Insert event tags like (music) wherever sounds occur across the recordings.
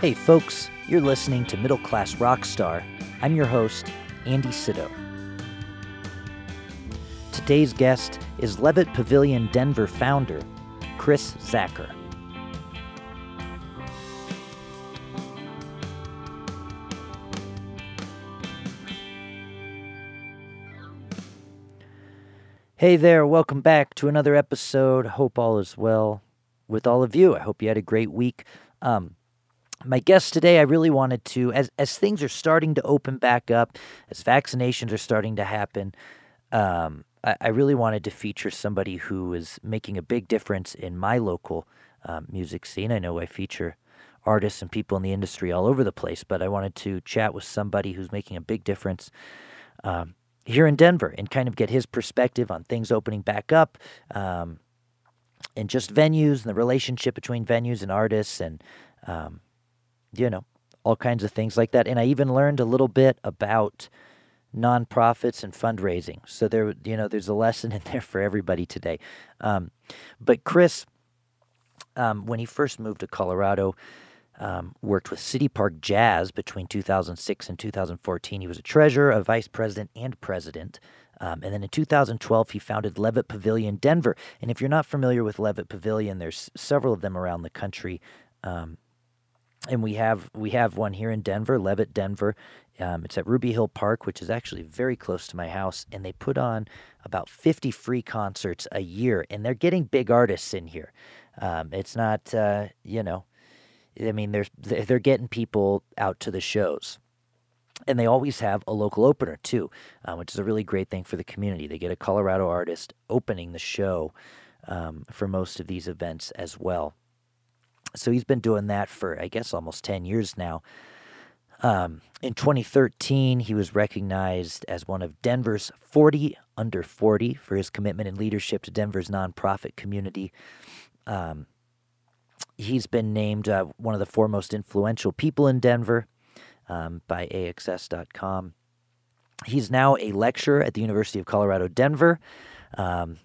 Hey, folks, you're listening to Middle Class Rockstar. I'm your host, Andy Sydow. Today's guest is Levitt Pavilion Denver founder, Chris Zacher. Hey there, welcome back to another episode. Hope all is well with all of you. I hope you had a great week. Um, my guest today, I really wanted to, as as things are starting to open back up, as vaccinations are starting to happen, um, I, I, really wanted to feature somebody who is making a big difference in my local um, music scene. I know I feature artists and people in the industry all over the place, but I wanted to chat with somebody who's making a big difference um, here in Denver and kind of get his perspective on things opening back up. Um, and just venues and the relationship between venues and artists and um, you know, all kinds of things like that. And I even learned a little bit about nonprofits and fundraising. So there, you know, there's a lesson (laughs) in there for everybody today. Um, but Chris, um, when he first moved to Colorado, um, worked with City Park Jazz between 2006 and 2014. He was a treasurer, a vice president, and president. Um, and then in 2012, he founded Levitt Pavilion Denver. And if you're not familiar with Levitt Pavilion, there's several of them around the country. Um, and we have we have one here in Denver, Levitt, Denver. Um, it's at Ruby Hill Park, which is actually very close to my house, and they put on about 50 free concerts a year, and they're getting big artists in here. Um, it's not, uh, you know, I mean, they're they're getting people out to the shows, and they always have a local opener too, uh, which is a really great thing for the community. They get a Colorado artist opening the show um, for most of these events as well. So he's been doing that for, I guess, almost 10 years now. Um, in 2013, he was recognized as one of Denver's 40 under 40 for his commitment and leadership to Denver's nonprofit community. Um, he's been named uh, one of the foremost influential people in Denver um, by AXS.com. He's now a lecturer at the University of Colorado, Denver. Um,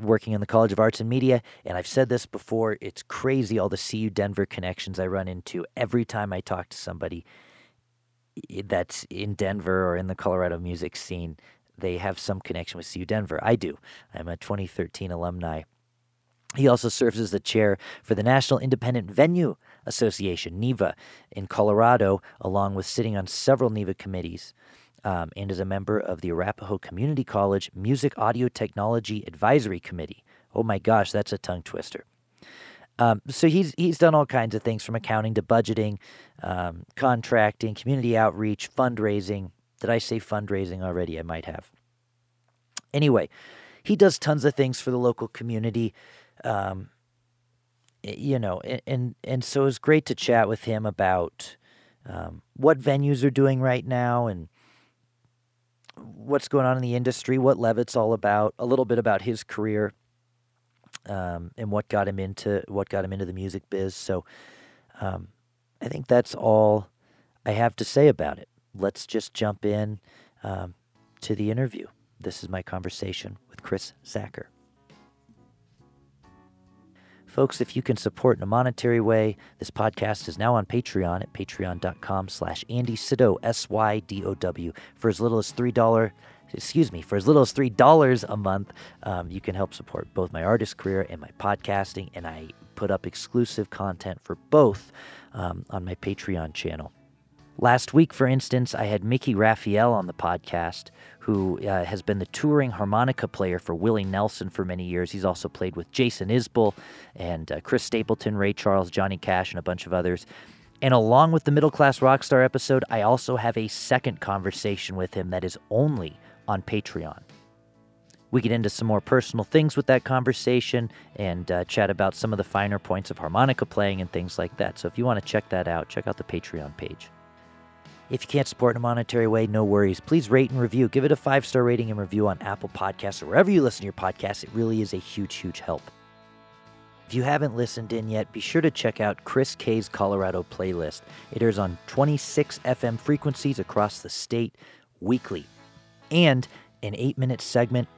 working in the College of Arts and Media. And I've said this before it's crazy all the CU Denver connections I run into every time I talk to somebody that's in Denver or in the Colorado music scene. They have some connection with CU Denver. I do. I'm a 2013 alumni. He also serves as the chair for the National Independent Venue Association, NIVA, in Colorado, along with sitting on several NIVA committees um, and is a member of the Arapahoe Community College Music Audio Technology Advisory Committee. Oh my gosh, that's a tongue twister. Um, so he's he's done all kinds of things from accounting to budgeting, um, contracting, community outreach, fundraising. Did I say fundraising already? I might have. Anyway, he does tons of things for the local community. Um, you know, and, and and so it's great to chat with him about um, what venues are doing right now and what's going on in the industry, what Levitt's all about, a little bit about his career, um, and what got him into what got him into the music biz. So, um, I think that's all I have to say about it. Let's just jump in um, to the interview. This is my conversation with Chris Zacher. Folks, if you can support in a monetary way, this podcast is now on Patreon at patreon.com slash Andy Sydow, S-Y-D-O-W. For as little as $3, excuse me, for as little as $3 a month, um, you can help support both my artist career and my podcasting, and I put up exclusive content for both um, on my Patreon channel. Last week, for instance, I had Mickey Raphael on the podcast, who uh, has been the touring harmonica player for Willie Nelson for many years. He's also played with Jason Isbell and uh, Chris Stapleton, Ray Charles, Johnny Cash, and a bunch of others. And along with the Middle Class Rockstar episode, I also have a second conversation with him that is only on Patreon. We get into some more personal things with that conversation and uh, chat about some of the finer points of harmonica playing and things like that. So if you want to check that out, check out the Patreon page. If you can't support in a monetary way, no worries. Please rate and review. Give it a five star rating and review on Apple Podcasts or wherever you listen to your podcasts. It really is a huge, huge help. If you haven't listened in yet, be sure to check out Chris K's Colorado playlist. It airs on 26 FM frequencies across the state weekly. And an eight minute segment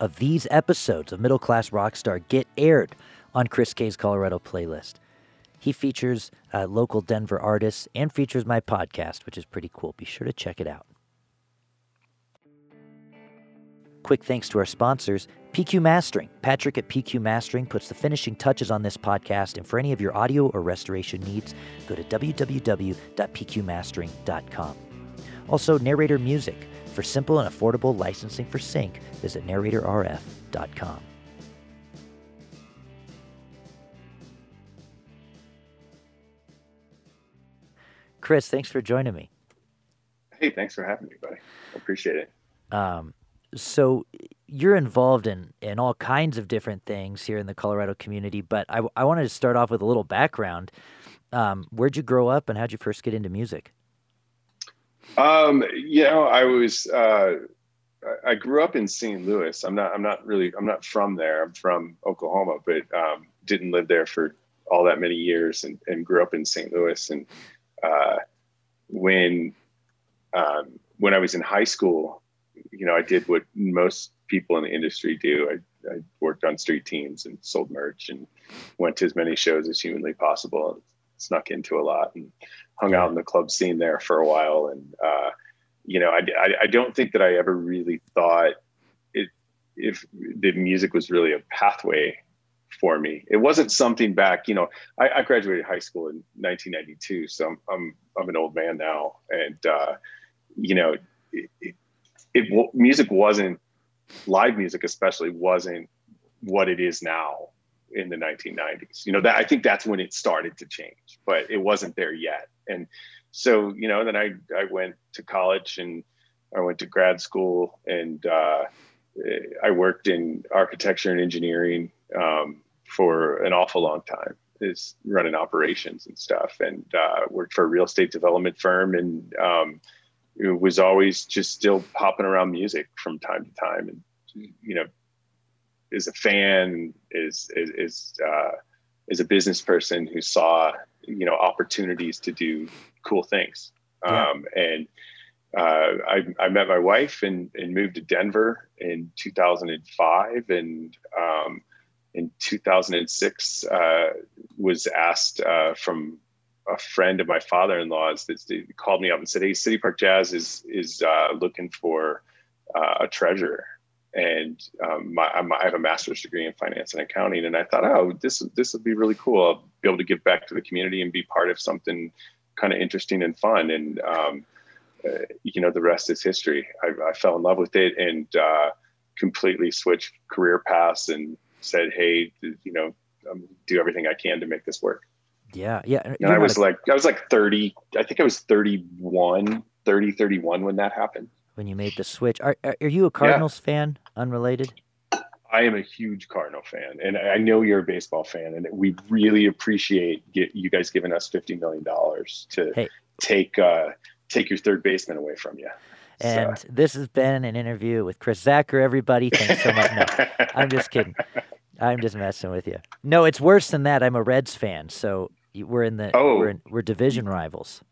of these episodes of Middle Class Rockstar get aired on Chris K's Colorado playlist. He features uh, local Denver artists and features my podcast, which is pretty cool. Be sure to check it out. Quick thanks to our sponsors, PQ Mastering. Patrick at PQ Mastering puts the finishing touches on this podcast, and for any of your audio or restoration needs, go to www.pqmastering.com. Also, Narrator Music. For simple and affordable licensing for sync, visit narratorrf.com. Chris, thanks for joining me. Hey, thanks for having me, buddy. I appreciate it. Um, so you're involved in in all kinds of different things here in the Colorado community, but I, I wanted to start off with a little background. Um, where'd you grow up, and how'd you first get into music? Um, you know, I was uh, I grew up in St. Louis. I'm not I'm not really I'm not from there. I'm from Oklahoma, but um, didn't live there for all that many years, and, and grew up in St. Louis. And uh, when um, when I was in high school, you know, I did what most people in the industry do. I, I, worked on street teams and sold merch and went to as many shows as humanly possible. Snuck into a lot and hung out in the club scene there for a while. And uh, you know, I, I, I don't think that I ever really thought it if the music was really a pathway for me. It wasn't something back. You know, I, I graduated high school in 1992, so I'm I'm, I'm an old man now, and uh, you know. It, it, it music wasn't live music especially wasn't what it is now in the 1990s you know that i think that's when it started to change but it wasn't there yet and so you know then i i went to college and i went to grad school and uh, i worked in architecture and engineering um, for an awful long time is running operations and stuff. And uh, worked for a real estate development firm and um, was always just still popping around music from time to time. And you know is a fan is is is, uh, is a business person who saw you know opportunities to do cool things. Yeah. um, and uh, I, I, met my wife and, and moved to Denver in 2005 and um, in 2006 uh, was asked uh, from a friend of my father-in-law's that called me up and said, "Hey, City Park Jazz is is uh, looking for uh, a treasurer." And um, my, I have a master's degree in finance and accounting, and I thought, "Oh, this this would be really cool. I'll be able to give back to the community and be part of something kind of interesting and fun." And um, uh, you know, the rest is history. I, I fell in love with it and uh, completely switched career paths and said, "Hey, you know, um, do everything I can to make this work." Yeah, yeah. And I was a, like, I was like 30. I think I was 31, 30, 31 when that happened. When you made the switch, are are you a Cardinals yeah. fan? Unrelated. I am a huge Cardinal fan, and I know you're a baseball fan, and we really appreciate get, you guys giving us fifty million dollars to hey. take uh, take your third baseman away from you. And this has been an interview with Chris Zacher. Everybody, thanks so much. No, (laughs) I'm just kidding. I'm just messing with you. No, it's worse than that. I'm a Reds fan, so we're in the oh. we're in, we're division rivals.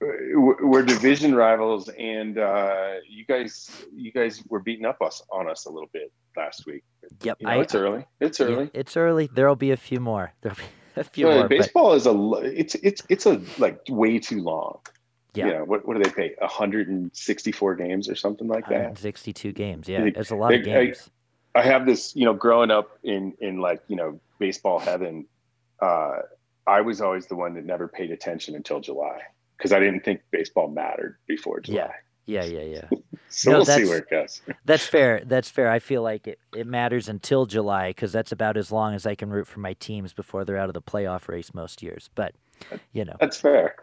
We're division rivals, and uh, you guys you guys were beating up us on us a little bit last week. Yep, you know, I, it's early. It's early. Yeah, it's early. There'll be a few more. (laughs) There'll be a few more. Baseball but... is a it's it's it's a like way too long. Yeah. You know, what, what do they pay? 164 games or something like that? 62 games. Yeah. It's a lot of games. I, I, have this, you know, growing up in, in like, you know, baseball heaven, uh, I was always the one that never paid attention until July because I didn't think baseball mattered before July. Yeah, yeah, yeah, yeah. (laughs) so no, we'll see where it goes. (laughs) that's fair. That's fair. I feel like it, it matters until July because that's about as long as I can root for my teams before they're out of the playoff race most years. But you know, that's fair.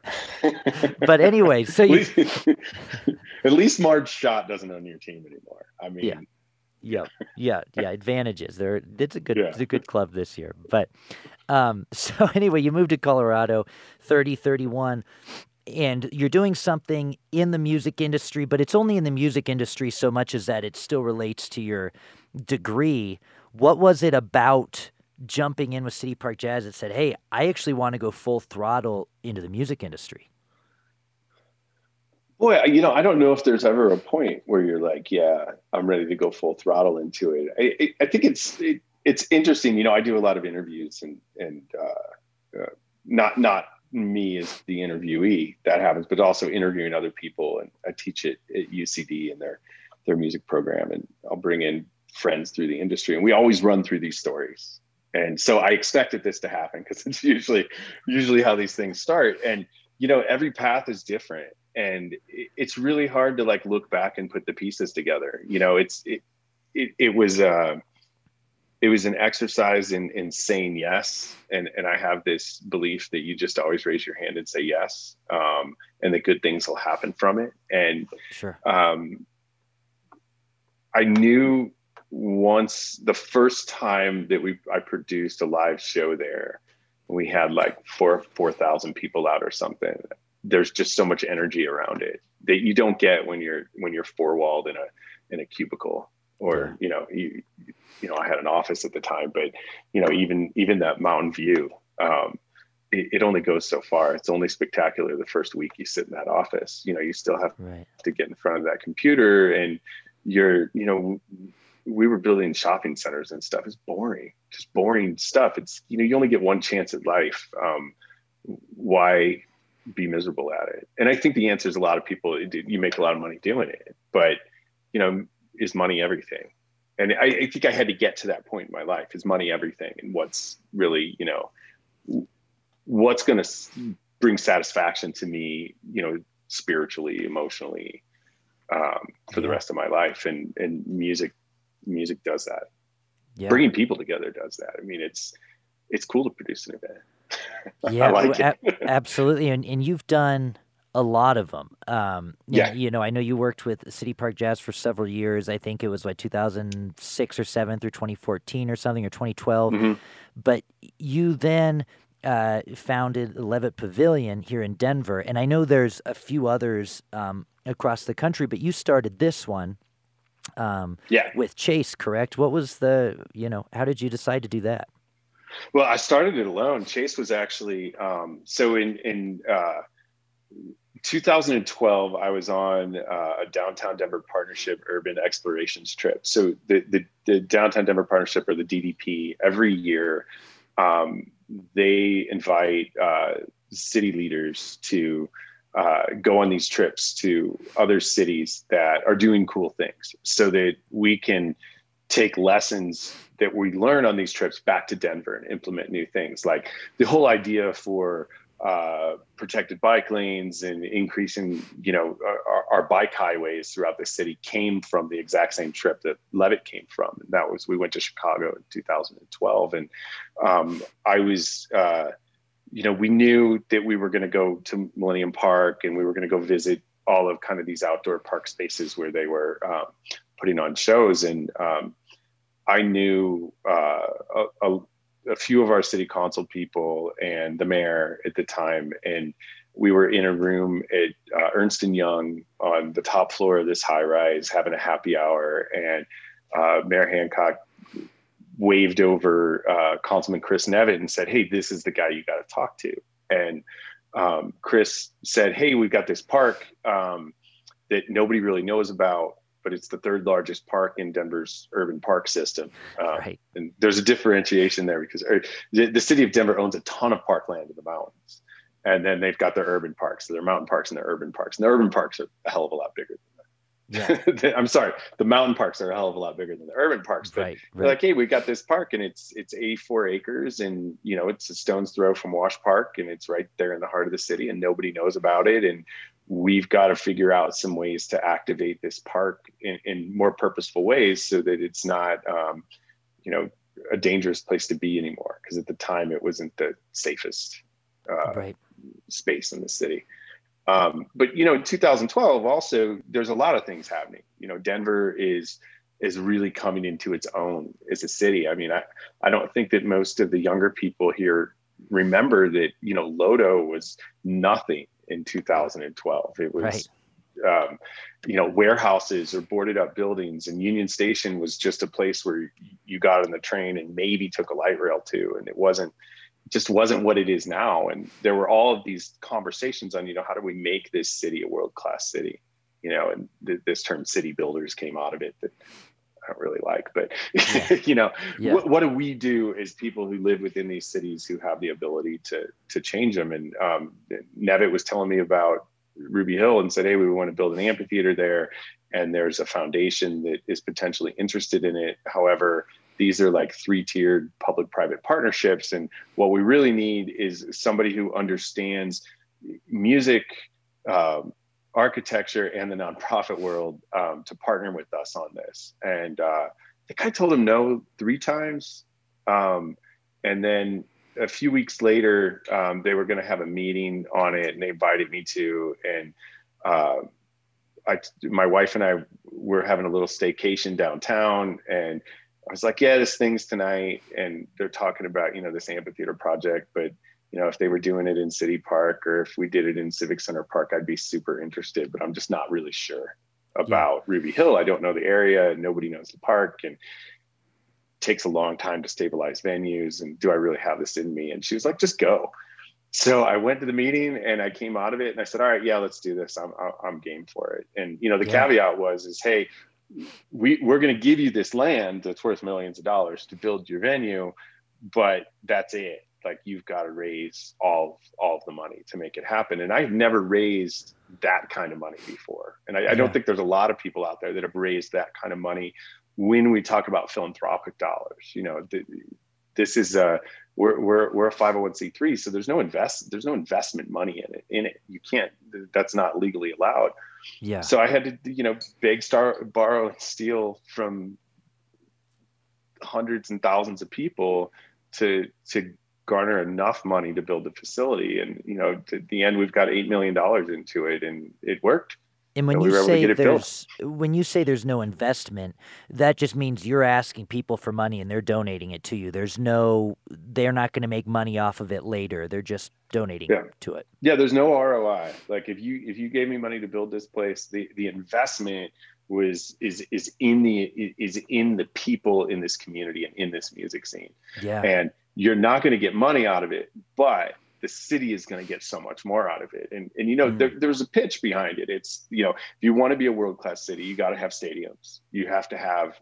(laughs) but anyway, so you... at, least, (laughs) at least Marge Schott doesn't own your team anymore. I mean, yeah. Yeah, yeah, yeah. Advantages. There, it's a good, yeah. it's a good club this year. But um, (laughs) so anyway, you moved to Colorado, 30, 31, and you're doing something in the music industry, but it's only in the music industry so much as that it still relates to your degree. What was it about jumping in with City Park Jazz that said, "Hey, I actually want to go full throttle into the music industry"? Boy, you know, I don't know if there's ever a point where you're like, yeah, I'm ready to go full throttle into it. I, I think it's it, it's interesting. You know, I do a lot of interviews and and uh, uh, not not me as the interviewee that happens, but also interviewing other people. And I teach it at UCD in their their music program, and I'll bring in friends through the industry, and we always run through these stories. And so I expected this to happen because (laughs) it's usually usually how these things start. And you know, every path is different, and it's really hard to like look back and put the pieces together. You know, it's it it, it was. Uh, it was an exercise in in saying yes and and i have this belief that you just always raise your hand and say yes um, and that good things will happen from it and sure um, i knew once the first time that we i produced a live show there we had like four four thousand people out or something. There's just so much energy around it that you don't get when you're when you're four walled in a in a cubicle or you know you you know i had an office at the time but you know even even that mountain view um, it, it, only goes so far. It's only spectacular the first week you sit in that office. You know you still have right. to get in front of that computer and you're you know we were building shopping centers and stuff it's boring just boring stuff it's you know you only get one chance at life um, why be miserable at it and i think the answer is a lot of people you make a lot of money doing it but you know is money everything? And I, I think I had to get to that point in my life. Is money everything? And what's really, you know, what's going to bring satisfaction to me, you know, spiritually, emotionally, um, for the rest of my life. And and music, music does that. Yeah. Bringing people together does that. I mean, it's it's cool to produce an event. (laughs) Yeah, like absolutely. And and you've done a lot of them. Um, yeah. You know, I know you worked with City Park Jazz for several years. I think it was like 2006 or 7 through 2014 or something, or 2012. Mm-hmm. But you then uh, founded Levitt Pavilion here in Denver. And I know there's a few others um, across the country, but you started this one. Um, yeah. With Chase, correct? What was the, you know, how did you decide to do that? Well, I started it alone. Chase was actually, um, so in, in, uh, 2012, I was on uh, a downtown Denver partnership urban explorations trip. So the, the, the downtown Denver partnership or the DDP every year, um, they invite uh, city leaders to uh, go on these trips to other cities that are doing cool things so that we can take lessons that we learn on these trips back to Denver and implement new things. Like the whole idea for uh, protected bike lanes and increasing, you know, our, our, bike highways throughout the city came from the exact same trip that Levitt came from. And that was, we went to Chicago in 2012. And um, I was, uh, you know, we knew that we were going to go to Millennium Park and we were going to go visit all of kind of these outdoor park spaces where they were um, putting on shows. And um, I knew uh, a, a few of our city council people and the mayor at the time, and we were in a room at uh, Ernst and Young on the top floor of this high rise, having a happy hour, and uh, Mayor Hancock waved over uh, Councilman Chris Nevitt and said, "Hey, this is the guy you got to talk to." And um, Chris said, "Hey, we've got this park um, that nobody really knows about but it's the third largest park in Denver's urban park system. Uh, right. And there's a differentiation there because er, the, the, city of Denver owns a ton of parkland in the mountains. And then they've got their urban parks. So their mountain parks and their urban parks. And the urban parks are a hell of a lot bigger than yeah. (laughs) I'm sorry. The mountain parks are a hell of a lot bigger than the urban parks. But right, right. like, hey, we got this park and it's it's 84 acres and you know it's a stone's throw from Wash Park and it's right there in the heart of the city and nobody knows about it. And we've got to figure out some ways to activate this park in, in more purposeful ways so that it's not um, you know a dangerous place to be anymore because at the time it wasn't the safest uh, right. space in the city um, but you know in 2012 also there's a lot of things happening you know denver is is really coming into its own as a city i mean i i don't think that most of the younger people here remember that you know lodo was nothing in 2012. It was, right. um, you know, warehouses or boarded up buildings, and Union Station was just a place where you got on the train and maybe took a light rail too, and it wasn't just wasn't what it is now. And there were all of these conversations on, you know, how do we make this city a world class city? You know, and th- this term city builders came out of it. That I don't really like, but yeah. (laughs) you know, Yeah. what, what do we do as people who live within these cities who have the ability to to change them? And um, Nevitt was telling me about Ruby Hill and said, "Hey, we want to build an amphitheater there, and there's a foundation that is potentially interested in it. However, these are like three-tiered public-private partnerships, and what we really need is somebody who understands music." Um, architecture and the nonprofit world um, to partner with us on this. And uh, I think I told him no three times. Um, and then a few weeks later, um, they were going to have a meeting on it and they invited me to. And uh, I, my wife and I were having a little staycation downtown. And I was like, yeah, this thing's tonight. And they're talking about, you know, this amphitheater project, but you know, if they were doing it in City Park or if we did it in Civic Center Park, I'd be super interested, but I'm just not really sure about yeah. Ruby Hill. I don't know the area. Nobody knows the park and takes a long time to stabilize venues. And do I really have this in me? And she was like, just go. So I went to the meeting and I came out of it and I said, all right, yeah, let's do this. I'm, I'm game for it. And, you know, the yeah. caveat was, is, Hey, we, we're going to give you this land that's worth millions of dollars to build your venue, but that's it. Like you've got to raise all all of the money to make it happen. And i've never raised that kind of money before. And I, yeah. I, don't think there's a lot of people out there that have raised that kind of money when we talk about philanthropic dollars. You know the, this is a we're, we're, we're a 501c3 so there's no invest there's no investment money in it in it. You can't that's not legally allowed yeah so i had to you know beg star borrow and steal from hundreds and thousands of people to to garner enough money to build the facility. And you know, at the end, we've got eight million dollars into it, and it worked. And when you say there's when you say there's no investment, that just means you're asking people for money and they're donating it to you. There's no they're not going to make money off of it later. They're just donating yeah. to it. Yeah, there's no ROI. Like if you if you gave me money to build this place, the the investment was is is in the is in the people in this community and in this music scene. Yeah. And you're not going to get money out of it, but the city is going to get so much more out of it. And and you know, mm. there, there's a pitch behind it. It's you know, if you want to be a world class city, you got to have stadiums. You have to have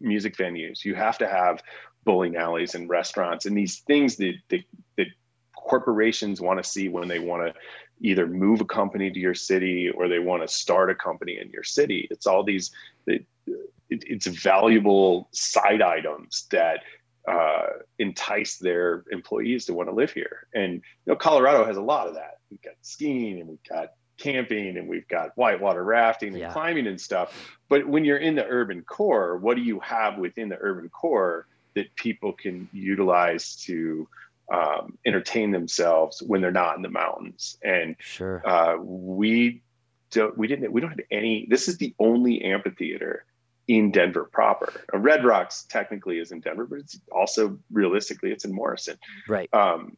music venues. You have to have bowling alleys and restaurants and these things that that, that corporations want to see when they want to either move a company to your city or they want to start a company in your city. It's all these. It, it's valuable side items that uh, entice their employees to want to live here. And you know, Colorado has a lot of that. We've got skiing and we've got camping and we've got whitewater rafting and yeah. climbing and stuff. But when you're in the urban core, what do you have within the urban core that people can utilize to um, entertain themselves when they're not in the mountains? And sure, uh, we don't. We didn't. We don't have any. This is the only amphitheater in Denver proper. Red Rocks technically is in Denver, but it's also realistically it's in Morrison. Right. Um,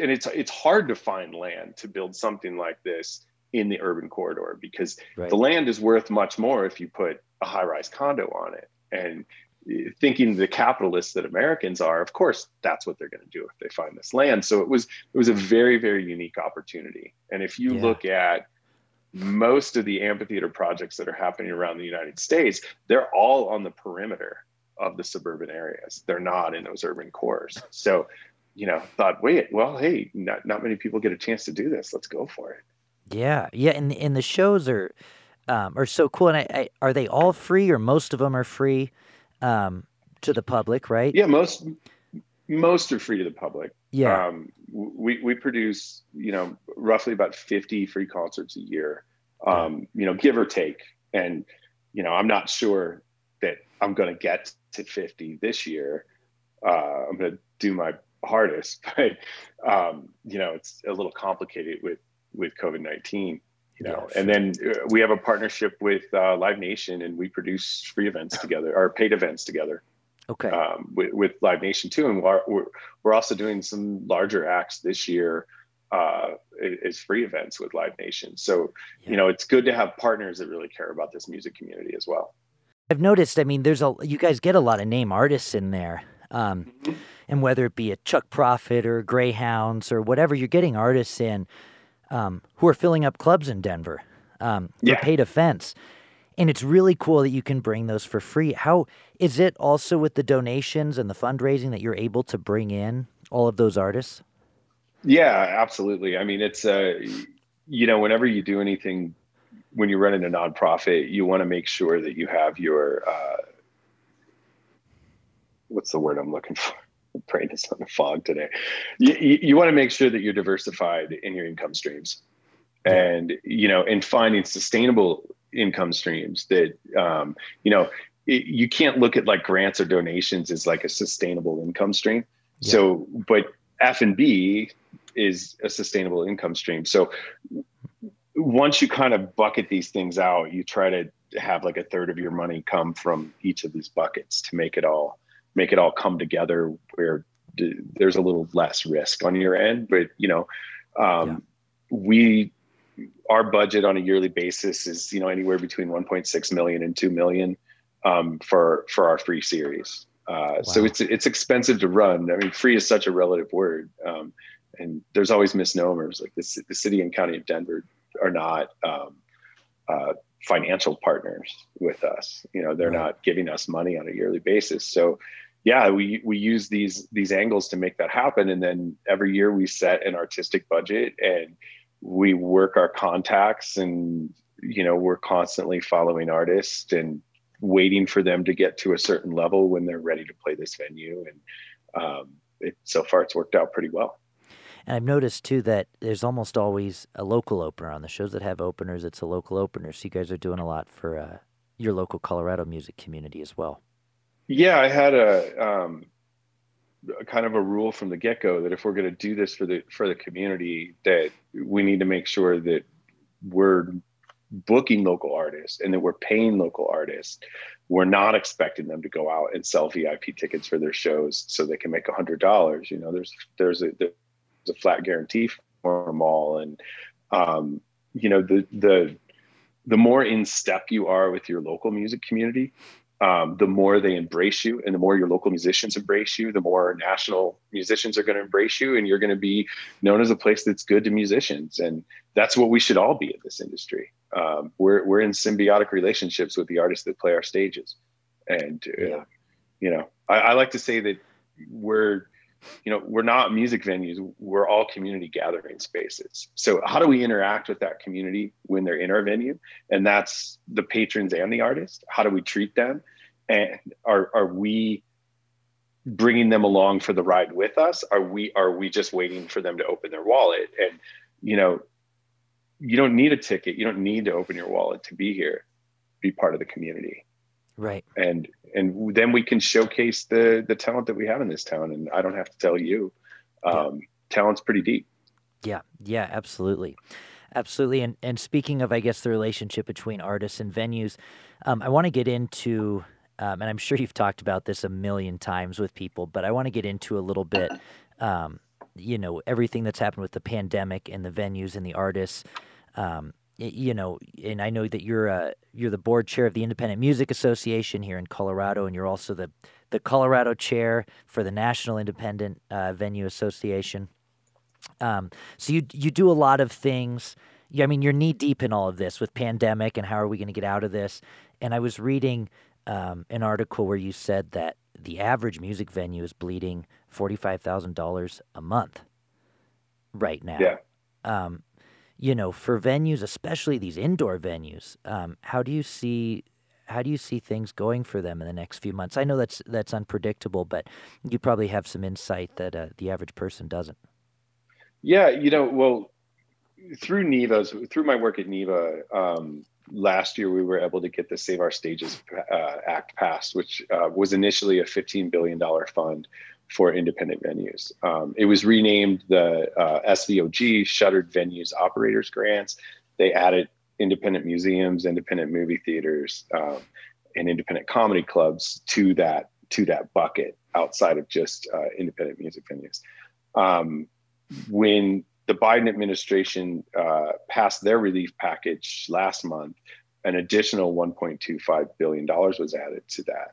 and it's it's hard to find land to build something like this in the urban corridor because right. the land is worth much more if you put a high-rise condo on it. And eh, thinking the capitalists that Americans are, of course, that's what they're going to do if they find this land. So it was it was a very very unique opportunity. And if you yeah. look at most of the amphitheater projects that are happening around the United States, they're all on the perimeter of the suburban areas. They're not in those urban cores. So, you know, thought, wait, well, hey, not, not many people get a chance to do this. Let's go for it. Yeah, yeah, and and the shows are um, are so cool. And I, I, are they all free, or most of them are free um, to the public? Right? Yeah, most most are free to the public. Yeah. Um, we, we produce, you know, roughly about 50 free concerts a year, um, you know, give or take. And, you know, I'm not sure that I'm going to get to 50 this year. Uh, I'm going to do my hardest, (laughs) but, um, you know, it's a little complicated with, with COVID-19 you know yeah, sure. and then uh, we have a partnership with uh, live nation and we produce free events (laughs) together or paid events together Okay. Um, with, with, Live Nation too, and we're, we're also doing some larger acts this year uh, as free events with Live Nation. So yeah. you know, it's good to have partners that really care about this music community as well. I've noticed. I mean, there's a you guys get a lot of name artists in there. Um, mm-hmm. And whether it be a Chuck Prophet or Greyhounds or whatever, you're getting artists in um, who are filling up clubs in Denver um, yeah. paid events and it's really cool that you can bring those for free. How is it also with the donations and the fundraising that you're able to bring in all of those artists? Yeah, absolutely. I mean, it's uh, you know, whenever you do anything, when you're running a nonprofit, you want to make sure that you have your uh, what's the word I'm looking for? (laughs) brain is on the fog today. You, you, you, want to make sure that you're diversified in your income streams, and you know, in finding sustainable income streams that um, you know it, you can't look at like grants or donations as like a sustainable income stream. Yeah. So, but F and B is a sustainable income stream. So once you kind of bucket these things out, you try to have like a third of your money come from each of these buckets to make it all make it all come together where d- there's a little less risk on your end. But you know, um, yeah. we our budget on a yearly basis is you know anywhere between 1.6 million and 2 million um, for for our free series. Uh, wow. So it's it's expensive to run. I mean, free is such a relative word, um, and there's always misnomers. Like the, the city and county of Denver are not um, uh, financial partners with us. You know, they're right. not giving us money on a yearly basis. So, yeah, we we use these these angles to make that happen, and then every year we set an artistic budget and we work our contacts, and you know, we're constantly following artists and waiting for them to get to a certain level when they're ready to play this venue. And um, it, so far, it's worked out pretty well. And I've noticed too that there's almost always a local opener on the shows that have openers. It's a local opener, so you guys are doing a lot for uh, your local Colorado music community as well. Yeah, I had a, um, a kind of a rule from the get go that if we're going to do this for the for the community, that we need to make sure that we're booking local artists and that we're paying local artists. We're not expecting them to go out and sell VIP tickets for their shows so they can make a hundred dollars. You know, there's there's a there's a flat guarantee for them all, and um, you know the the the more in step you are with your local music community, um, the more they embrace you and the more your local musicians embrace you, the more national musicians are going to embrace you and you're going to be known as a place that's good to musicians. And that's what we should all be in this industry. Um, we're, we're in symbiotic relationships with the artists that play our stages. And, uh, yeah. you know, I, I like to say that we're, you know, we're not music venues. We're all community gathering spaces. So how do we interact with that community when they're in our venue? And that's the patrons and the artists. How do we treat them? And are, are we bringing them along for the ride with us? Are we, are we just waiting for them to open their wallet? And, you know, you don't need a ticket. You don't need to open your wallet to be here, be part of the community. Right. And and then we can showcase the the talent that we have in this town. And I don't have to tell you, um, yeah. talent's pretty deep. Yeah. Yeah. Absolutely. Absolutely. And and speaking of, I guess the relationship between artists and venues, um, I want to get into. Um, and I'm sure you've talked about this a million times with people, but I want to get into a little bit, um, you know, everything that's happened with the pandemic and the venues and the artists. Um, you know, and I know that you're uh, you're the board chair of the Independent Music Association here in Colorado, and you're also the the Colorado chair for the National Independent uh, Venue Association. Um, so you you do a lot of things. I mean, you're knee deep in all of this with pandemic and how are we going to get out of this. And I was reading um, an article where you said that the average music venue is bleeding forty five thousand dollars a month right now. Yeah. Um, you know, for venues, especially these indoor venues, um, how do you see how do you see things going for them in the next few months? I know that's that's unpredictable, but you probably have some insight that uh, the average person doesn't. Yeah, you know, well, through NIVA's through my work at NIVA, um, last year we were able to get the Save Our Stages uh, Act passed, which uh, was initially a $15 billion fund for independent venues. Um, it was renamed the uh, SVOG, Shuttered Venues Operators Grants. They added independent museums, independent movie theaters, um, and independent comedy clubs to that to that bucket outside of just uh, independent music venues. Um, when the Biden administration uh, passed their relief package last month, an additional 1.25 billion dollars was added to that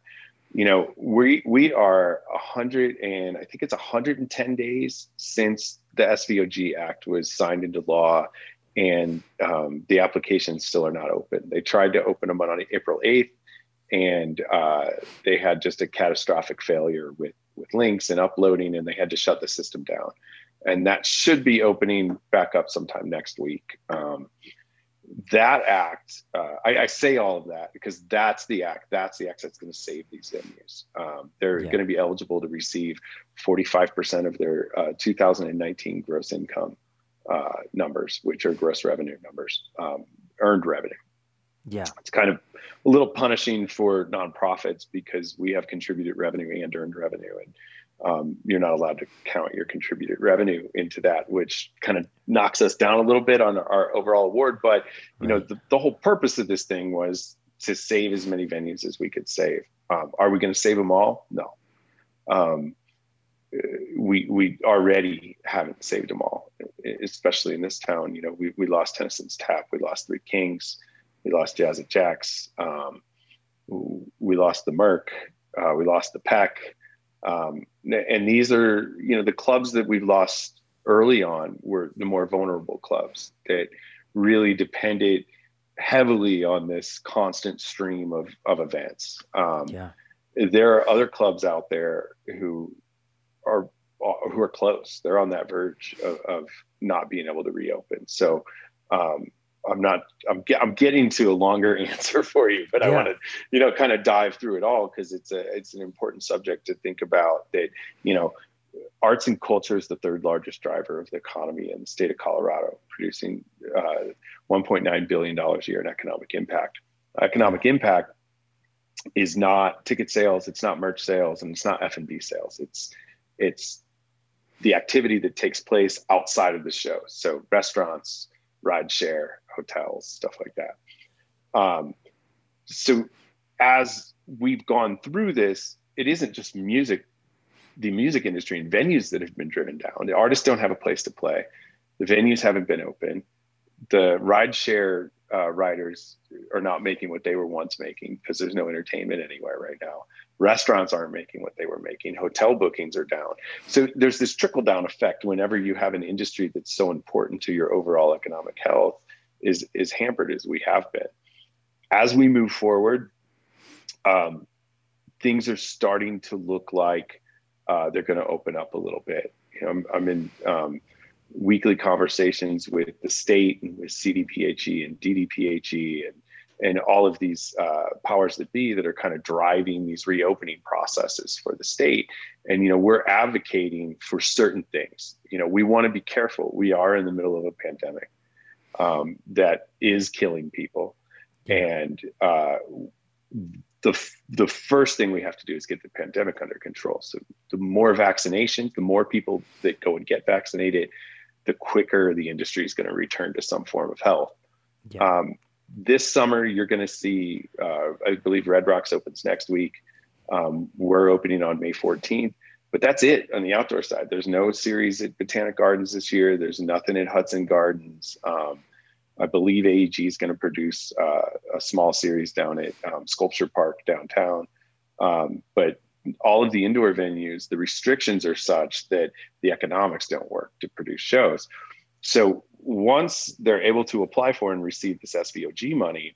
you know we we are 100 and i think it's 110 days since the svog act was signed into law and um, the applications still are not open. They tried to open them on April 8th, and uh, they had just a catastrophic failure with with links and uploading, and they had to shut the system down. And that should be opening back up sometime next week. Um, that act, uh, I, I, say all of that because that's the act. That's the act that's going to save these venues. Um, they're yeah. going to be eligible to receive 45% of their uh, 2019 gross income uh, numbers, which are gross revenue numbers, um, earned revenue. Yeah. It's kind of a little punishing for nonprofits because we have contributed revenue and earned revenue. And um, you're not allowed to count your contributed revenue into that, which kind of knocks us down a little bit on our overall award. But you right. know, the, the, whole purpose of this thing was to save as many venues as we could save. Um, are we going to save them all? No. Um, we we already haven't saved them all, especially in this town. You know, we we lost Tennyson's Tap, we lost Three Kings, we lost Jazz at Jack's, um, we lost the Merc, uh, we lost the Pec, um, and these are you know the clubs that we've lost early on were the more vulnerable clubs that really depended heavily on this constant stream of of events. Um, yeah. There are other clubs out there who are who are close. They're on that verge of, of not being able to reopen. So um, I'm not. I'm I'm getting to a longer (laughs) answer for you, but yeah. I want to you know kind of dive through it all because it's a it's an important subject to think about. That you know, arts and culture is the third largest driver of the economy in the state of Colorado, producing uh, 1.9 billion dollars a year in economic impact. Economic impact is not ticket sales, it's not merch sales, and it's not F and B sales. It's it's the activity that takes place outside of the show. So restaurants, ride share, hotels, stuff like that. Um, so as we've gone through this, it isn't just music, the music industry and venues that have been driven down. The artists don't have a place to play. The venues haven't been open. The ride share uh, riders are not making what they were once making because there's no entertainment anywhere right now. Restaurants aren't making what they were making. Hotel bookings are down. So there's this trickle down effect whenever you have an industry that's so important to your overall economic health is is hampered as we have been. As we move forward, um, things are starting to look like uh, they're going to open up a little bit. You know, I'm, I'm in um, weekly conversations with the state and with CDPHE and DDPHE and and all of these uh, powers that be that are kind of driving these reopening processes for the state. And you know, we're advocating for certain things. You know, we want to be careful. We are in the middle of a pandemic um, that is killing people, and uh, the the first thing we have to do is get the pandemic under control. So the more vaccinations, the more people that go and get vaccinated, the quicker the industry is going to return to some form of health. Yeah. Um, this summer, you're going to see, uh, I believe Red Rocks opens next week. Um, we're opening on May 14th, but that's it on the outdoor side. There's no series at Botanic Gardens this year. There's nothing at Hudson Gardens. Um, I believe AEG is going to produce uh, a small series down at um, Sculpture Park downtown. Um, but all of the indoor venues, the restrictions are such that the economics don't work to produce shows. So once they're able to apply for and receive this SVOG money,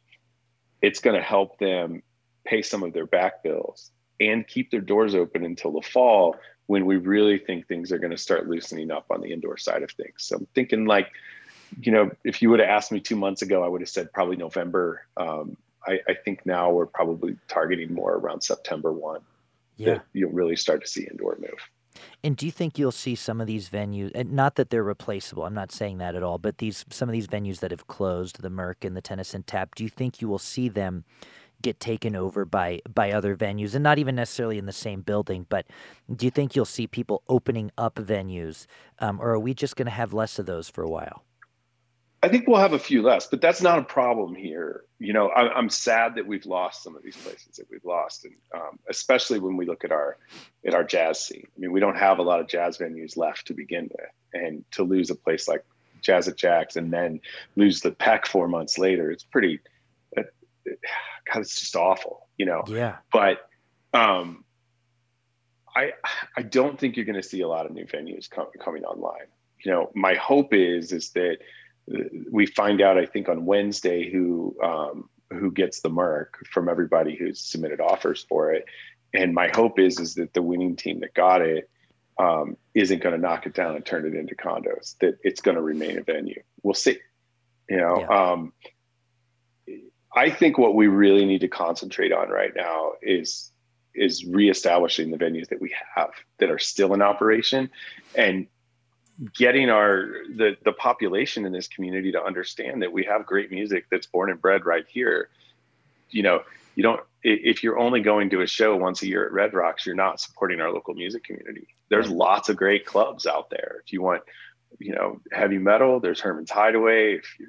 it's going to help them pay some of their back bills and keep their doors open until the fall when we really think things are going to start loosening up on the indoor side of things. So I'm thinking like, you know, if you would have asked me two months ago, I would have said probably November. Um, I, I, think now we're probably targeting more around September 1 yeah. you'll really start to see indoor move. And do you think you'll see some of these venues, and not that they're replaceable, I'm not saying that at all, but these some of these venues that have closed, the Merc and the Tennyson Tap, do you think you will see them get taken over by by other venues and not even necessarily in the same building, but do you think you'll see people opening up venues, um, or are we just going to have less of those for a while? I think we'll have a few less, but that's not a problem here. You know, I, am sad that we've lost some of these places that we've lost, and um, especially when we look at our at our jazz scene. I mean, we don't have a lot of jazz venues left to begin with, and to lose a place like Jazz at Jack's and then lose the Pec four months later, it's pretty. Uh, God, it's just awful, you know. Yeah. But um, I I don't think you're going to see a lot of new venues com- coming online. You know, my hope is is that we find out, I think, on Wednesday who um, who gets the Merc from everybody who's submitted offers for it. And my hope is is that the winning team that got it um, not going to knock it down and turn it into condos. That it's going to remain a venue. We'll see. You know, yeah. um, I think what we really need to concentrate on right now is is reestablishing the venues that we have that are still in operation and getting our the the population in this community to understand that we have great music that's born and bred right here. You know you don't if you're only going to a show once a year at red rocks you're not supporting our local music community. There's lots of great clubs out there. If you want you know heavy metal there's herman's hideaway. If you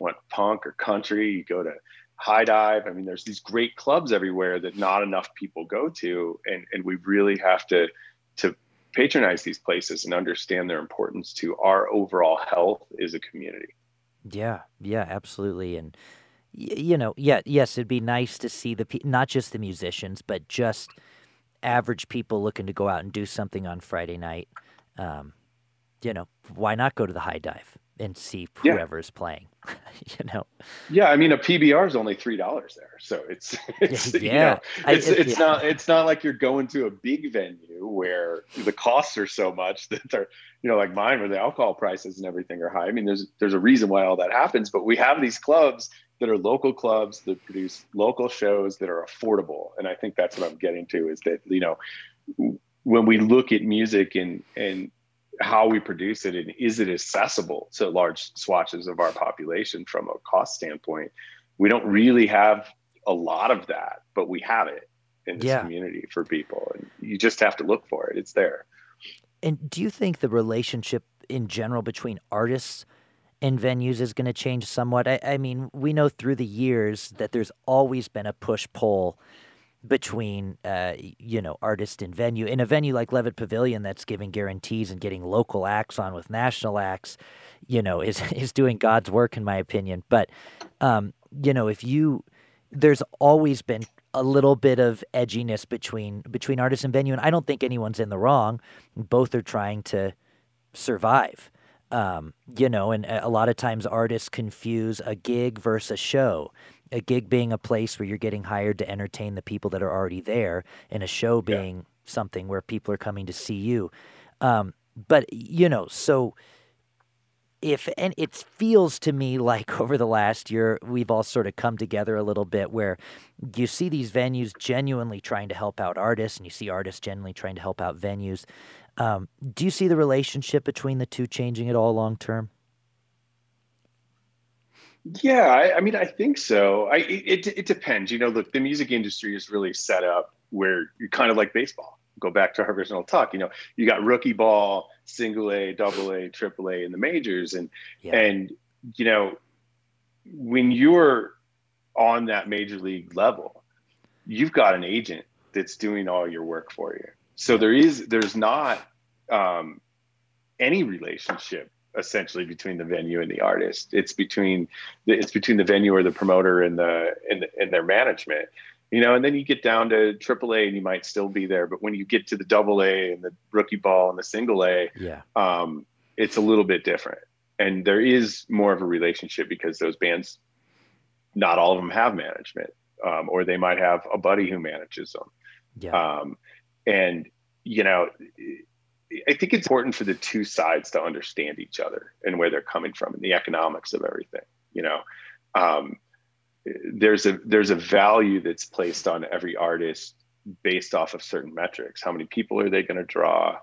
want punk or country you go to hi-dive. I mean there's these great clubs everywhere that not enough people go to. And and we really have to to patronize these places and understand their importance to our overall health as a community. Yeah, yeah, absolutely. And you know, yeah, yes, it'd be nice to see the not just the musicians, but just average people looking to go out and do something on Friday night. Um, you know, why not go to the hi-dive? And see whoever's yeah. playing. (laughs) you know. Yeah, I mean a PBR is only three dollars there, so it's, (laughs) it's yeah, you know, it's I, it's yeah. not it's not like you're going to a big venue where the costs are so much (laughs) that they're you know like mine where the alcohol prices and everything are high. I mean, there's there's a reason why all that happens, but we have these clubs that are local clubs that produce local shows that are affordable, and I think that's what I'm getting to is that you know when we look at music and and how we produce it and is it accessible to large swatches of our population from a cost standpoint we don't really have a lot of that but we have it in this yeah. community for people and you just have to look for it. It's there. And do you think the relationship in general between artists and venues is going to change somewhat? I, I mean we know through the years that there's always been a push pull between uh, you know artist and venue in a venue like Levitt Pavilion that's giving guarantees and getting local acts on with national acts you know is (laughs) is doing God's work in my opinion. But um, you know if you there's always been a little bit of edginess between between artist and venue and I don't think anyone's in the wrong. Both are trying to survive um, you know and a lot of times artists confuse a gig versus a show a gig being a place where you're getting hired to entertain the people that are already there, and a show being yeah. something where people are coming to see you. Um, but you know, so if and it feels to me like (laughs) over the last year we've all sort of come together a little bit where you see these venues genuinely trying to help out artists and you see artists genuinely trying to help out venues um, do you see the relationship between the two changing at all long term yeah, I, I, mean, I think so. I it, it depends. You know, look, the music industry is really set up where you're kind of like baseball. Go back to our original talk. You know, you got rookie ball, single A, double A, triple A in the majors, and yeah. and you know, when you're on that major league level, you've got an agent that's doing all your work for you. So there is there's not um, any relationship essentially between the venue and the artist. It's between the, it's between the venue or the promoter and the and, and their management. You know, and then you get down to AAA and you might still be there, but when you get to the double A and the rookie ball and the single A, yeah, um, it's a little bit different. And there is more of a relationship because those bands, not all of them have management, um, or they might have a buddy who manages them. Yeah. Um, and you know, I think it's important for the two sides to understand each other and where they're coming from and the economics of everything. You know, um, there's a there's a value that's placed on every artist based off of certain metrics. How many people are they going to draw?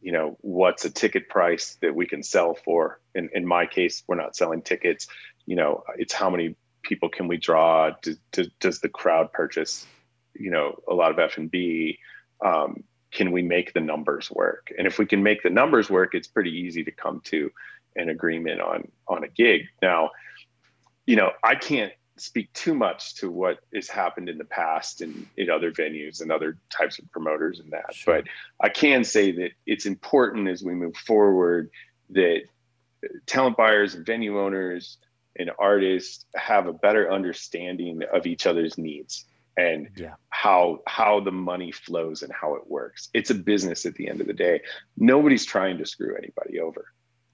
You know, what's a ticket price that we can sell for? In in my case, we're not selling tickets. You know, it's how many people can we draw? Do, do, does the crowd purchase? You know, a lot of F and B. Um, can we make the numbers work? And if we can make the numbers work, it's pretty easy to come to an agreement on on a gig. Now, you know, I can't speak too much to what has happened in the past and in other venues and other types of promoters and that. Sure. But I can say that it's important as we move forward that talent buyers and venue owners and artists have a better understanding of each other's needs and yeah. how how the money flows and how it works. It's a business at the end of the day. Nobody's trying to screw anybody over.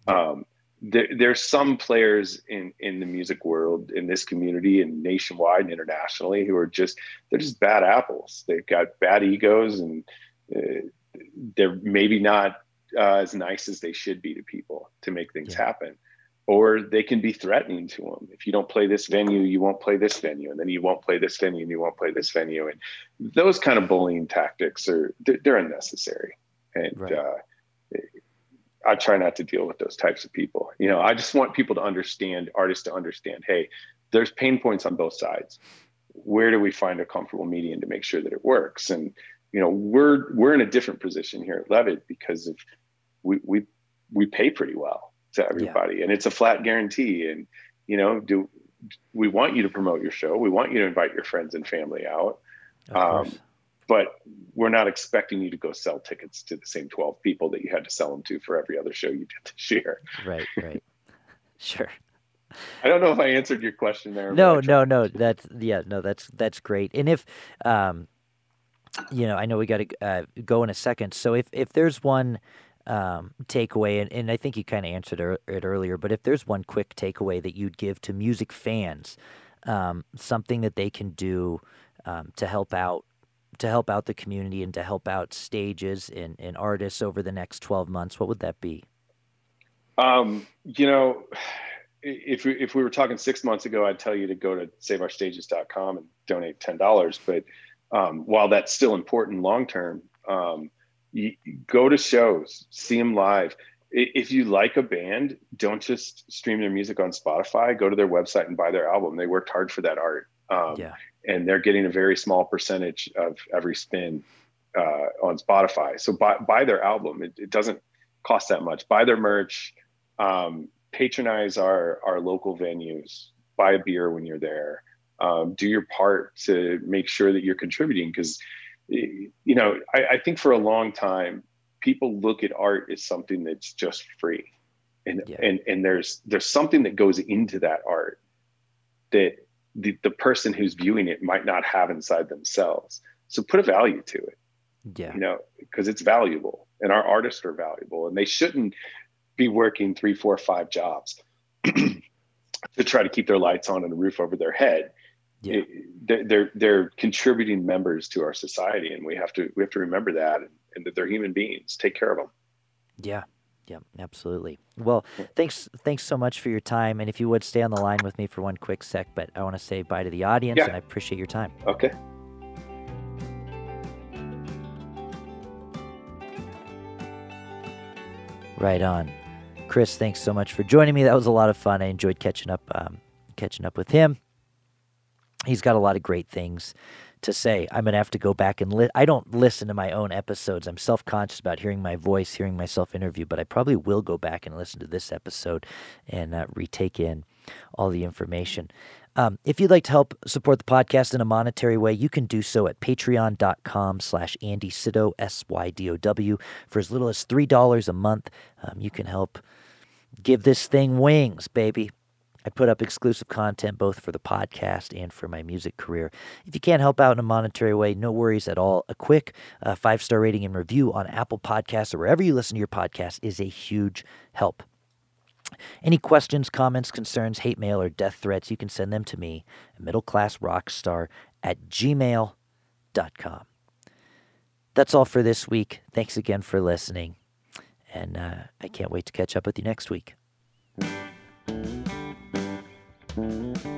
Um, there, there's some players in in the music world in this community and nationwide and internationally who are just they're just bad apples they've got bad egos and uh, they're maybe not uh, as nice as they should be to people to make things yeah. happen or they can be threatening to them if you don't play this venue you won't play this venue and then you won't play this venue and you won't play this venue and those kind of bullying tactics are they're, they're unnecessary and right. uh, I try not to deal with those types of people. You know, I just want people to understand, artists to understand, hey, there's pain points on both sides. Where do we find a comfortable median to make sure that it works? And you know, we're we're in a different position here at Levitt because of we we we pay pretty well to everybody, yeah. and it's a flat guarantee. And you know, do we want you to promote your show? We want you to invite your friends and family out. Um, but we're not expecting you to go sell tickets to the same 12 people that you had to sell them to for every other show you did this year. Right, right. (laughs) sure. I don't know if I answered your question there. No, no, no. That's yeah, no, that's that's great. And if um you know, I know we got to uh, go in a second. So if if there's one um, takeaway, and, and I think you kind of answered it earlier, but if there's one quick takeaway that you'd give to music fans, um, something that they can do um, to help out to help out the community and to help out stages and, and artists over the next 12 months, what would that be? Um, you know, if we, if we were talking six months ago, I'd tell you to go to saveourstages.com and donate $10. But um, while that's still important long term, um, you, go to shows, see them live. If you like a band, don't just stream their music on Spotify. Go to their website and buy their album. They worked hard for that art. Um, yeah and they're getting a very small percentage of every spin uh, on Spotify. So buy, buy their album. It, it, doesn't cost that much. Buy their merch. Um, patronize our our local venues. Buy a beer when you're there. Um, do your part to make sure that you're contributing because you know I, I think for a long time people look at art as something that's just free and yeah. and and there's there's something that goes into that art that the, the person who's viewing it might not have inside themselves. So put a value to it. Yeah. You know, because it's valuable and our artists are valuable and they shouldn't be working three, four, five jobs (clears throat) to try to keep their lights on and a roof over their head. Yeah. they're, they're, they're contributing members to our society and we have to, we have to remember that and, and that they're human beings. Take care of them. Yeah. yeah, absolutely. Well, thanks thanks so much for your time. And if you would stay on the line with me for one quick sec, but I want to say bye to the audience yeah. and I appreciate your time. Okay. Right on. Chris, thanks so much for joining me. That was a lot of fun. I enjoyed catching up um, catching up with him. He's got a lot of great things to say. I'm going to have to go back and li- I don't listen to my own episodes. I'm self conscious about hearing my voice, hearing myself interview, but I probably will go back and listen to this episode and uh, retake in all the information. Um, if you'd like to help support the podcast in a monetary way, you can do so at patreon.com slash Andy Sydow, S-Y-D-O-W. For as little as $3 a month, um, you can help give this thing wings, baby. I put up exclusive content both for the podcast and for my music career. If you can't help out in a monetary way, no worries at all. A quick uh, five star rating and review on Apple Podcasts or wherever you listen to your podcast is a huge help. Any questions, comments, concerns, hate mail, or death threats, you can send them to me middleclassrockstar at gmail.com. That's all for this week. Thanks again for listening. And uh, I can't wait to catch up with you next week. うん。